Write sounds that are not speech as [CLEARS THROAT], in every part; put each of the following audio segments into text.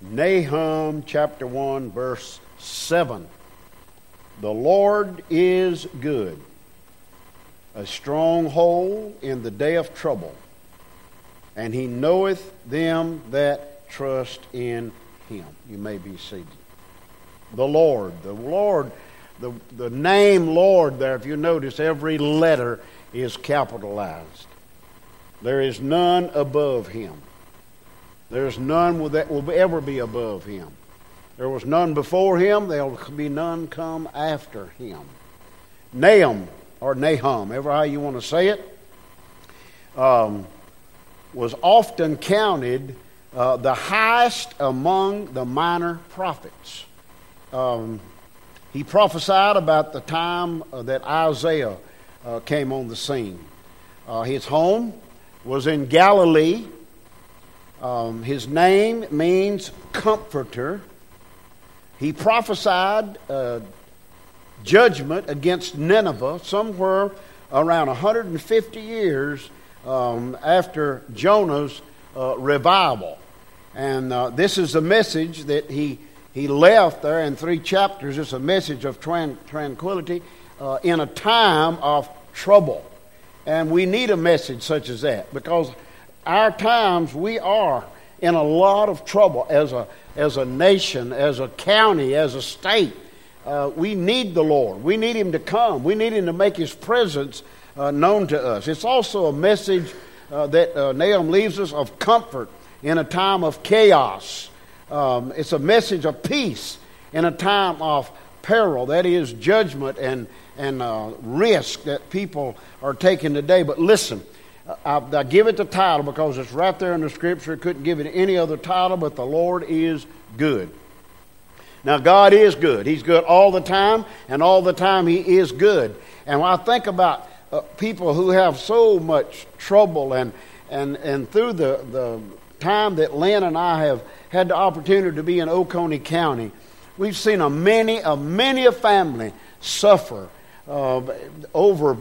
Nahum chapter 1, verse 7. The Lord is good, a stronghold in the day of trouble, and he knoweth them that trust in him. You may be seated. The Lord, the Lord, the, the name Lord there, if you notice, every letter is capitalized. There is none above him. There's none that will ever be above him. There was none before him, there'll be none come after him. Nahum, or Nahum, ever how you want to say it, um, was often counted uh, the highest among the minor prophets. Um, he prophesied about the time uh, that Isaiah uh, came on the scene. Uh, his home was in Galilee um, his name means comforter. He prophesied uh, judgment against Nineveh somewhere around 150 years um, after Jonah's uh, revival. And uh, this is a message that he, he left there in three chapters. It's a message of tran- tranquility uh, in a time of trouble. And we need a message such as that because our times, we are in a lot of trouble as a, as a nation, as a county, as a state. Uh, we need the Lord. We need Him to come. We need Him to make His presence uh, known to us. It's also a message uh, that uh, Nahum leaves us of comfort in a time of chaos. Um, it's a message of peace in a time of peril, that is, judgment and, and uh, risk that people are taking today. But listen, I, I, give it the title because it's right there in the scripture. couldn't give it any other title, but the Lord is good. Now, God is good. He's good all the time, and all the time He is good. And when I think about uh, people who have so much trouble, and, and, and through the, the time that Lynn and I have had the opportunity to be in Oconee County, we've seen a many, a many a family suffer uh, over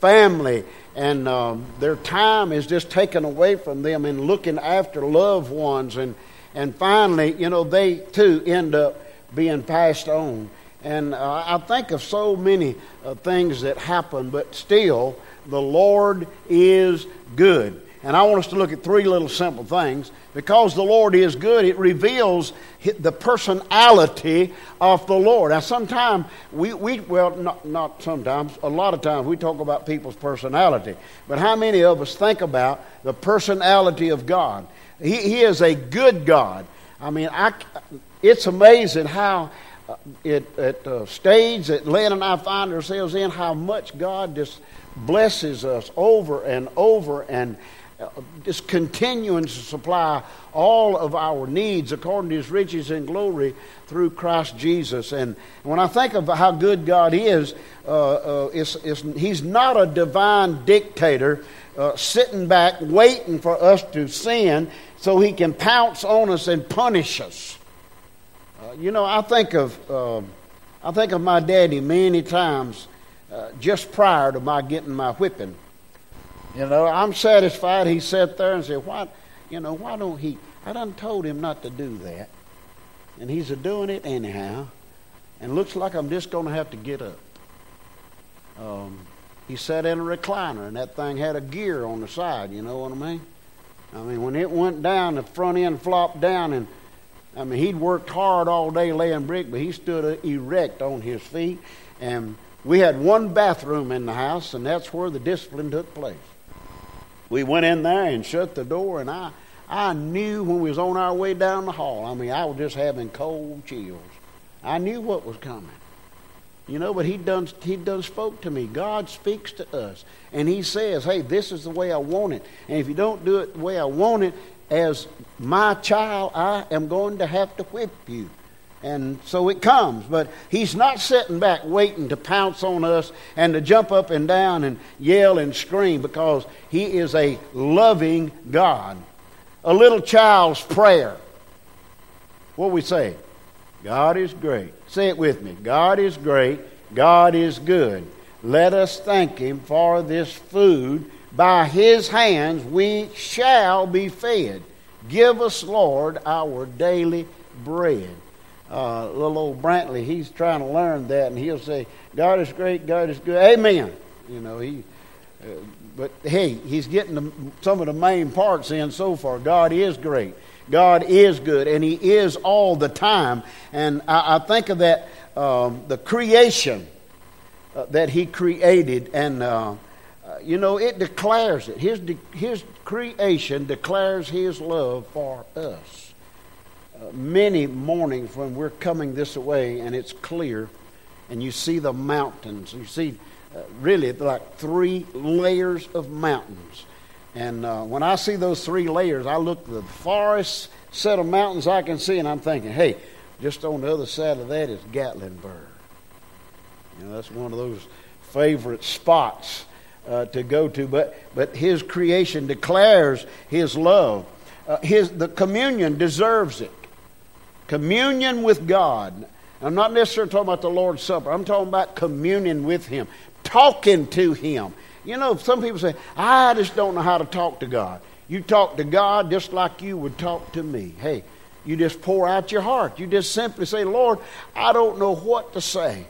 family and um, their time is just taken away from them in looking after loved ones. And and finally you know they too end up being passed on. And uh, i think of so many uh, things that happen but still the lord is good and I want us to look at three little simple things. Because the Lord is good, it reveals the personality of the Lord. Now, sometimes we, we well, not, not sometimes, a lot of times we talk about people's personality. But how many of us think about the personality of God? He, he is a good God. I mean, I, it's amazing how uh, it, at the stage that Lynn and I find ourselves in, how much God just blesses us over and over and just continuing to supply all of our needs according to his riches and glory through Christ Jesus. And when I think of how good God is, uh, uh, it's, it's, he's not a divine dictator uh, sitting back waiting for us to sin so he can pounce on us and punish us. Uh, you know, I think of, uh, I think of my daddy many times uh, just prior to my getting my whipping. You know, I'm satisfied he sat there and said, Why, you know, why don't he? I done told him not to do that. And he's a doing it anyhow. And looks like I'm just going to have to get up. Um, he sat in a recliner, and that thing had a gear on the side, you know what I mean? I mean, when it went down, the front end flopped down, and I mean, he'd worked hard all day laying brick, but he stood erect on his feet. And we had one bathroom in the house, and that's where the discipline took place. We went in there and shut the door, and I, I knew when we was on our way down the hall. I mean, I was just having cold chills. I knew what was coming. You know, but he done he done spoke to me. God speaks to us, and He says, "Hey, this is the way I want it. And if you don't do it the way I want it, as my child, I am going to have to whip you." And so it comes. But he's not sitting back waiting to pounce on us and to jump up and down and yell and scream because he is a loving God. A little child's prayer. What we say? God is great. Say it with me. God is great. God is good. Let us thank him for this food. By his hands we shall be fed. Give us, Lord, our daily bread. Uh, little old Brantley, he's trying to learn that, and he'll say, God is great, God is good. Amen. You know, he. Uh, but hey, he's getting the, some of the main parts in so far. God is great. God is good, and He is all the time. And I, I think of that, um, the creation uh, that He created, and uh, uh, you know, it declares it. His, de- his creation declares His love for us. Many mornings when we're coming this way and it's clear, and you see the mountains, you see uh, really like three layers of mountains and uh, when I see those three layers, I look at the farthest set of mountains I can see, and I'm thinking, hey, just on the other side of that is Gatlinburg. You know, that's one of those favorite spots uh, to go to. But, but his creation declares his love. Uh, his, the communion deserves it. Communion with God. I'm not necessarily talking about the Lord's Supper. I'm talking about communion with Him, talking to Him. You know, some people say, I just don't know how to talk to God. You talk to God just like you would talk to me. Hey, you just pour out your heart. You just simply say, Lord, I don't know what to say.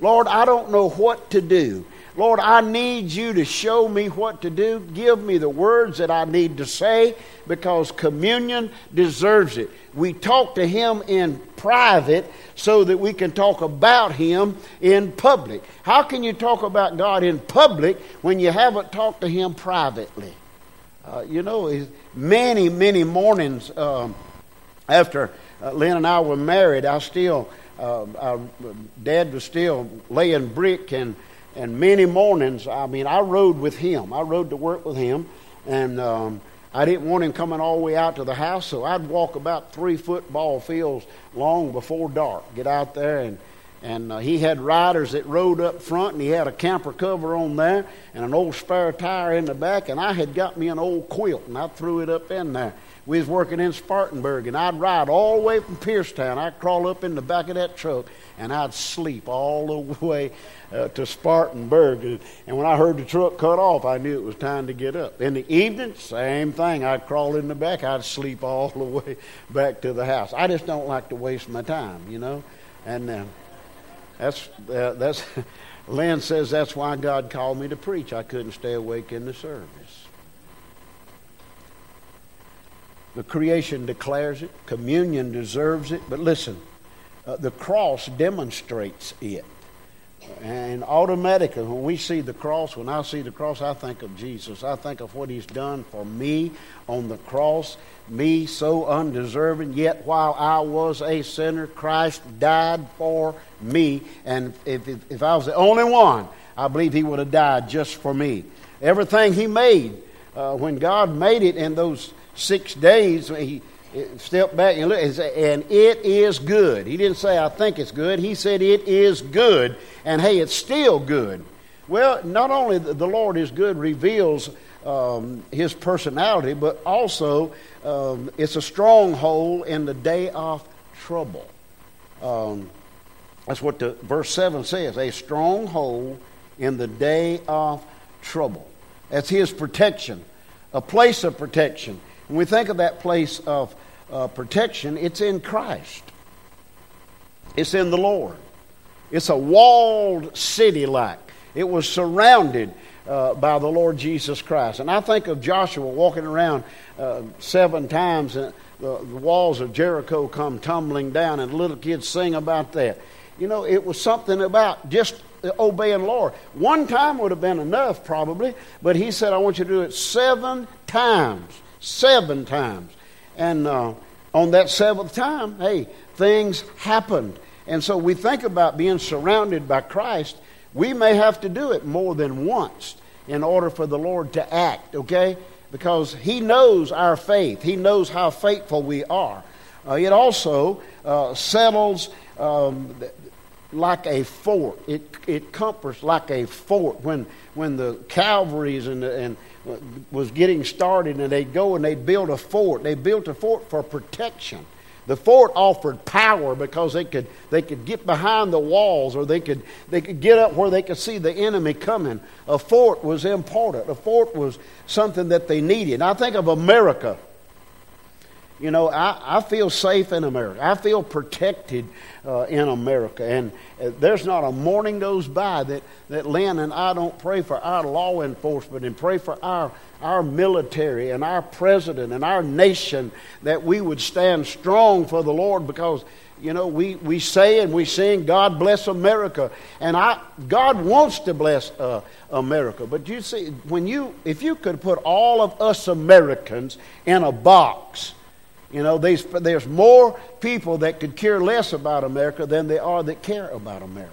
Lord, I don't know what to do. Lord, I need you to show me what to do. Give me the words that I need to say because communion deserves it. We talk to Him in private so that we can talk about Him in public. How can you talk about God in public when you haven't talked to Him privately? Uh, you know, many, many mornings um, after uh, Lynn and I were married, I still, uh, our dad was still laying brick and and many mornings, I mean, I rode with him. I rode to work with him, and um, I didn't want him coming all the way out to the house, so I'd walk about three football fields long before dark. Get out there, and and uh, he had riders that rode up front, and he had a camper cover on there, and an old spare tire in the back, and I had got me an old quilt, and I threw it up in there. We was working in Spartanburg, and I'd ride all the way from Piercetown. I'd crawl up in the back of that truck, and I'd sleep all the way uh, to Spartanburg. And when I heard the truck cut off, I knew it was time to get up. In the evening, same thing. I'd crawl in the back. I'd sleep all the way back to the house. I just don't like to waste my time, you know. And uh, that's uh, that's. [LAUGHS] Lynn says that's why God called me to preach. I couldn't stay awake in the service. The creation declares it. Communion deserves it. But listen, uh, the cross demonstrates it. And automatically, when we see the cross, when I see the cross, I think of Jesus. I think of what He's done for me on the cross. Me, so undeserving, yet while I was a sinner, Christ died for me. And if, if, if I was the only one, I believe He would have died just for me. Everything He made, uh, when God made it in those six days, He step back and look and it is good. He didn't say, I think it's good. He said, it is good. And hey, it's still good. Well, not only the Lord is good, reveals um, his personality, but also um, it's a stronghold in the day of trouble. Um, that's what the verse 7 says a stronghold in the day of trouble. That's his protection, a place of protection. When we think of that place of uh, protection, it's in Christ, it's in the Lord. It's a walled city like. It was surrounded uh, by the Lord Jesus Christ. And I think of Joshua walking around uh, seven times, and the, the walls of Jericho come tumbling down, and little kids sing about that. You know, it was something about just obeying the Lord. One time would have been enough, probably, but he said, I want you to do it seven times seven times. And uh, on that seventh time, hey, things happened. And so we think about being surrounded by Christ. We may have to do it more than once in order for the Lord to act, okay? Because He knows our faith, He knows how faithful we are. Uh, it also uh, settles um, like a fort. It, it comforts like a fort. When, when the Calvaries and, and was getting started, and they'd go and they'd build a fort. They built a fort for protection. The fort offered power because they could, they could get behind the walls or they could, they could get up where they could see the enemy coming. A fort was important. A fort was something that they needed. I think of America. You know, I, I feel safe in America. I feel protected uh, in America. And uh, there's not a morning goes by that, that Lynn and I don't pray for our law enforcement and pray for our, our military and our president and our nation that we would stand strong for the Lord because you know, we, we say and we sing, God bless America. And I, God wants to bless uh, America. But you see, when you, if you could put all of us Americans in a box, you know, there's, there's more people that could care less about America than there are that care about America.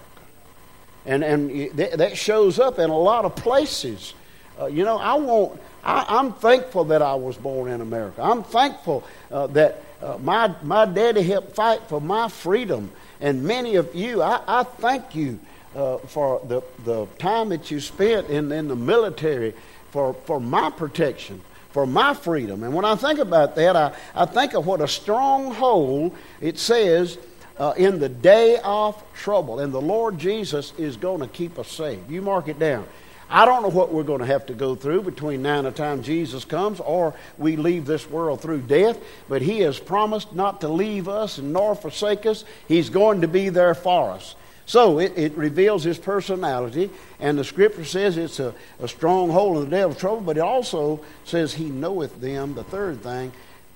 And, and that shows up in a lot of places. Uh, you know, I want, I, am thankful that I was born in America. I'm thankful uh, that uh, my, my daddy helped fight for my freedom. And many of you, I, I thank you uh, for the, the time that you spent in, in the military for, for my protection for my freedom. And when I think about that, I, I think of what a stronghold it says uh, in the day of trouble. And the Lord Jesus is going to keep us safe. You mark it down. I don't know what we're going to have to go through between now and the time Jesus comes or we leave this world through death, but He has promised not to leave us nor forsake us. He's going to be there for us. So it, it reveals his personality, and the scripture says it's a, a stronghold in the of trouble, but it also says he knoweth them, the third thing,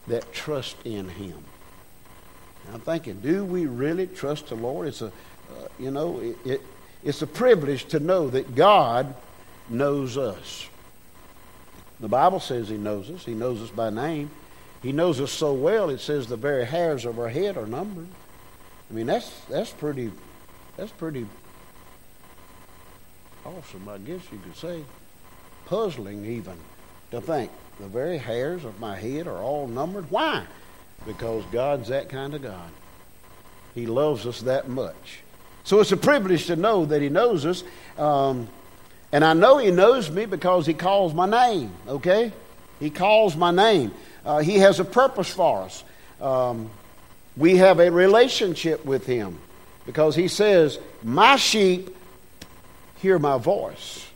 that trust in him. I'm thinking, do we really trust the Lord? It's a, uh, you know, it, it, it's a privilege to know that God knows us. The Bible says He knows us. He knows us by name. He knows us so well. It says the very hairs of our head are numbered. I mean, that's that's pretty that's pretty awesome, I guess you could say. Puzzling, even, to think the very hairs of my head are all numbered. Why? Because God's that kind of God. He loves us that much. So it's a privilege to know that He knows us. Um, and I know He knows me because He calls my name, okay? He calls my name. Uh, he has a purpose for us. Um, we have a relationship with Him because he says, My sheep hear my voice,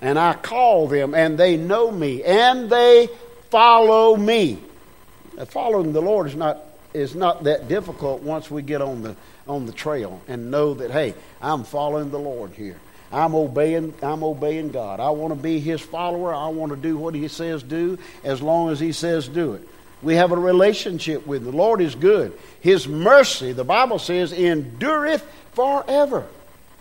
and I call them, and they know me, and they follow me. Now, following the Lord is not, is not that difficult once we get on the, on the trail and know that, hey, I'm following the Lord here. I'm obeying, I'm obeying God. I want to be his follower. I want to do what he says do as long as he says do it. We have a relationship with the Lord is good. His mercy, the Bible says, endureth forever.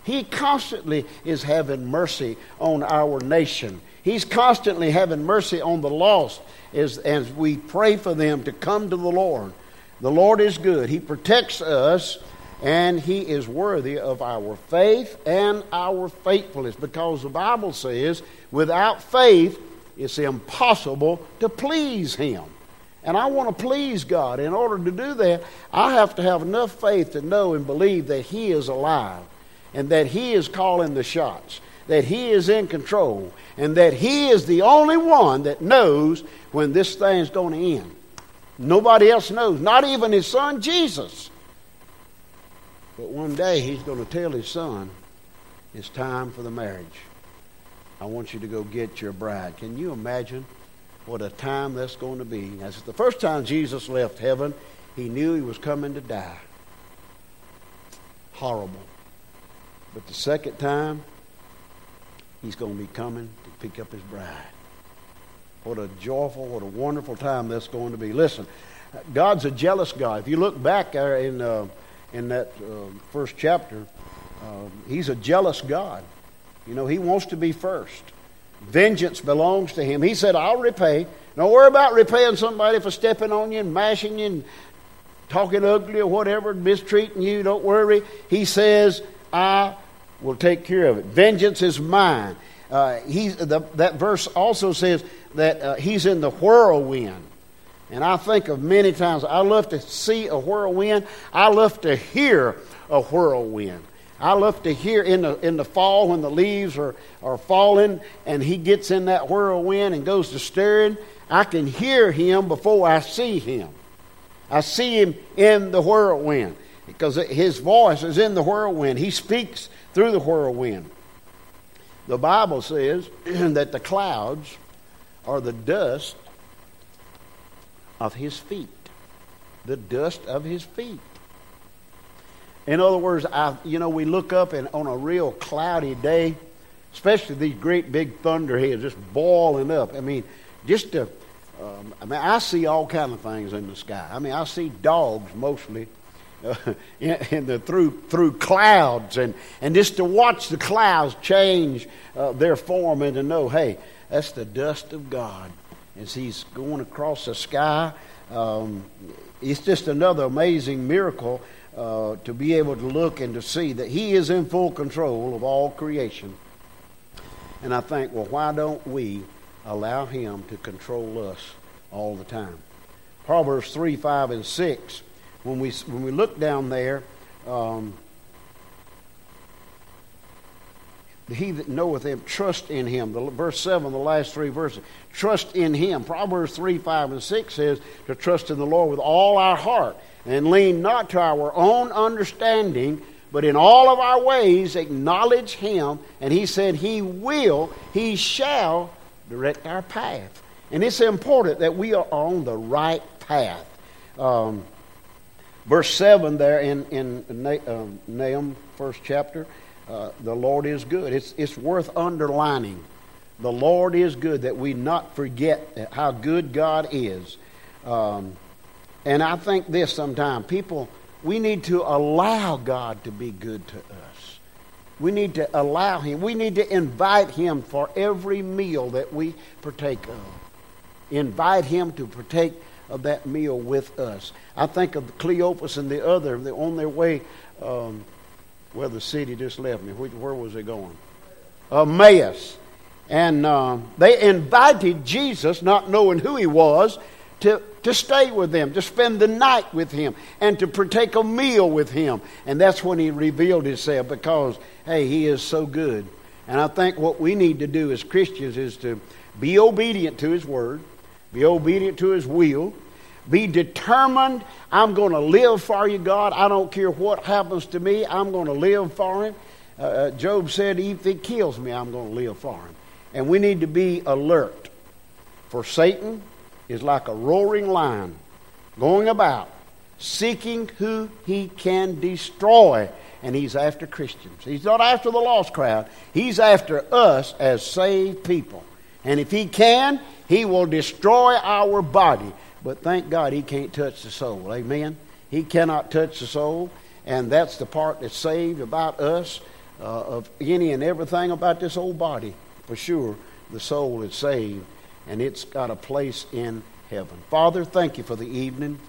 He constantly is having mercy on our nation. He's constantly having mercy on the lost as, as we pray for them to come to the Lord. The Lord is good. He protects us, and He is worthy of our faith and our faithfulness because the Bible says, without faith, it's impossible to please Him. And I want to please God. In order to do that, I have to have enough faith to know and believe that He is alive and that He is calling the shots, that He is in control, and that He is the only one that knows when this thing's going to end. Nobody else knows, not even His Son Jesus. But one day He's going to tell His Son, it's time for the marriage. I want you to go get your bride. Can you imagine? What a time that's going to be. As the first time Jesus left heaven, he knew he was coming to die. Horrible. But the second time, he's going to be coming to pick up his bride. What a joyful, what a wonderful time that's going to be. Listen, God's a jealous God. If you look back in, uh, in that uh, first chapter, uh, he's a jealous God. You know, he wants to be first. Vengeance belongs to him. He said, I'll repay. Don't worry about repaying somebody for stepping on you and mashing you and talking ugly or whatever, mistreating you. Don't worry. He says, I will take care of it. Vengeance is mine. Uh, he's, the, that verse also says that uh, he's in the whirlwind. And I think of many times, I love to see a whirlwind. I love to hear a whirlwind. I love to hear in the, in the fall when the leaves are, are falling and he gets in that whirlwind and goes to stirring. I can hear him before I see him. I see him in the whirlwind because his voice is in the whirlwind. He speaks through the whirlwind. The Bible says [CLEARS THROAT] that the clouds are the dust of his feet. the dust of his feet. In other words, I, you know, we look up and on a real cloudy day, especially these great big thunderheads just boiling up. I mean, just to, um, I mean, I see all kind of things in the sky. I mean, I see dogs mostly uh, [LAUGHS] in, in, the through through clouds, and and just to watch the clouds change uh, their form and to know, hey, that's the dust of God as He's going across the sky. Um, it's just another amazing miracle uh, to be able to look and to see that He is in full control of all creation. And I think, well, why don't we allow Him to control us all the time? Proverbs 3, 5, and 6. When we, when we look down there, um, he that knoweth him, trust in him. The, verse 7, the last three verses. Trust in him. Proverbs 3, 5, and 6 says to trust in the Lord with all our heart and lean not to our own understanding, but in all of our ways acknowledge him. And he said, He will, He shall direct our path. And it's important that we are on the right path. Um, verse 7 there in, in um, Nahum, first chapter. Uh, the Lord is good. It's, it's worth underlining. The Lord is good, that we not forget how good God is. Um, and I think this sometimes people, we need to allow God to be good to us. We need to allow Him. We need to invite Him for every meal that we partake of. Invite Him to partake of that meal with us. I think of Cleopas and the other, they're on their way. Um, well, the city just left me. Where was they going? Emmaus. And uh, they invited Jesus, not knowing who he was, to, to stay with them, to spend the night with him, and to partake a meal with him. And that's when he revealed himself because, hey, he is so good. And I think what we need to do as Christians is to be obedient to his word, be obedient to his will, be determined. I'm going to live for you, God. I don't care what happens to me. I'm going to live for him. Uh, uh, Job said, if he kills me, I'm going to live for him. And we need to be alert. For Satan is like a roaring lion going about seeking who he can destroy. And he's after Christians. He's not after the lost crowd. He's after us as saved people. And if he can, he will destroy our body. But thank God he can't touch the soul. Amen? He cannot touch the soul. And that's the part that's saved about us, uh, of any and everything about this old body. For sure, the soul is saved, and it's got a place in heaven. Father, thank you for the evening.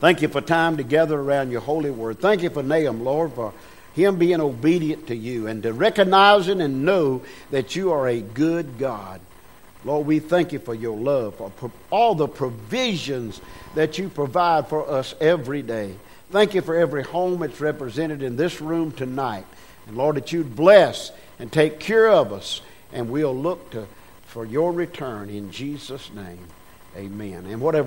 Thank you for time together around your holy word. Thank you for Nahum, Lord, for him being obedient to you and to recognizing and know that you are a good God. Lord, we thank you for your love, for all the provisions that you provide for us every day. Thank you for every home that's represented in this room tonight. And Lord, that you'd bless and take care of us, and we'll look to, for your return in Jesus' name. Amen. And whatever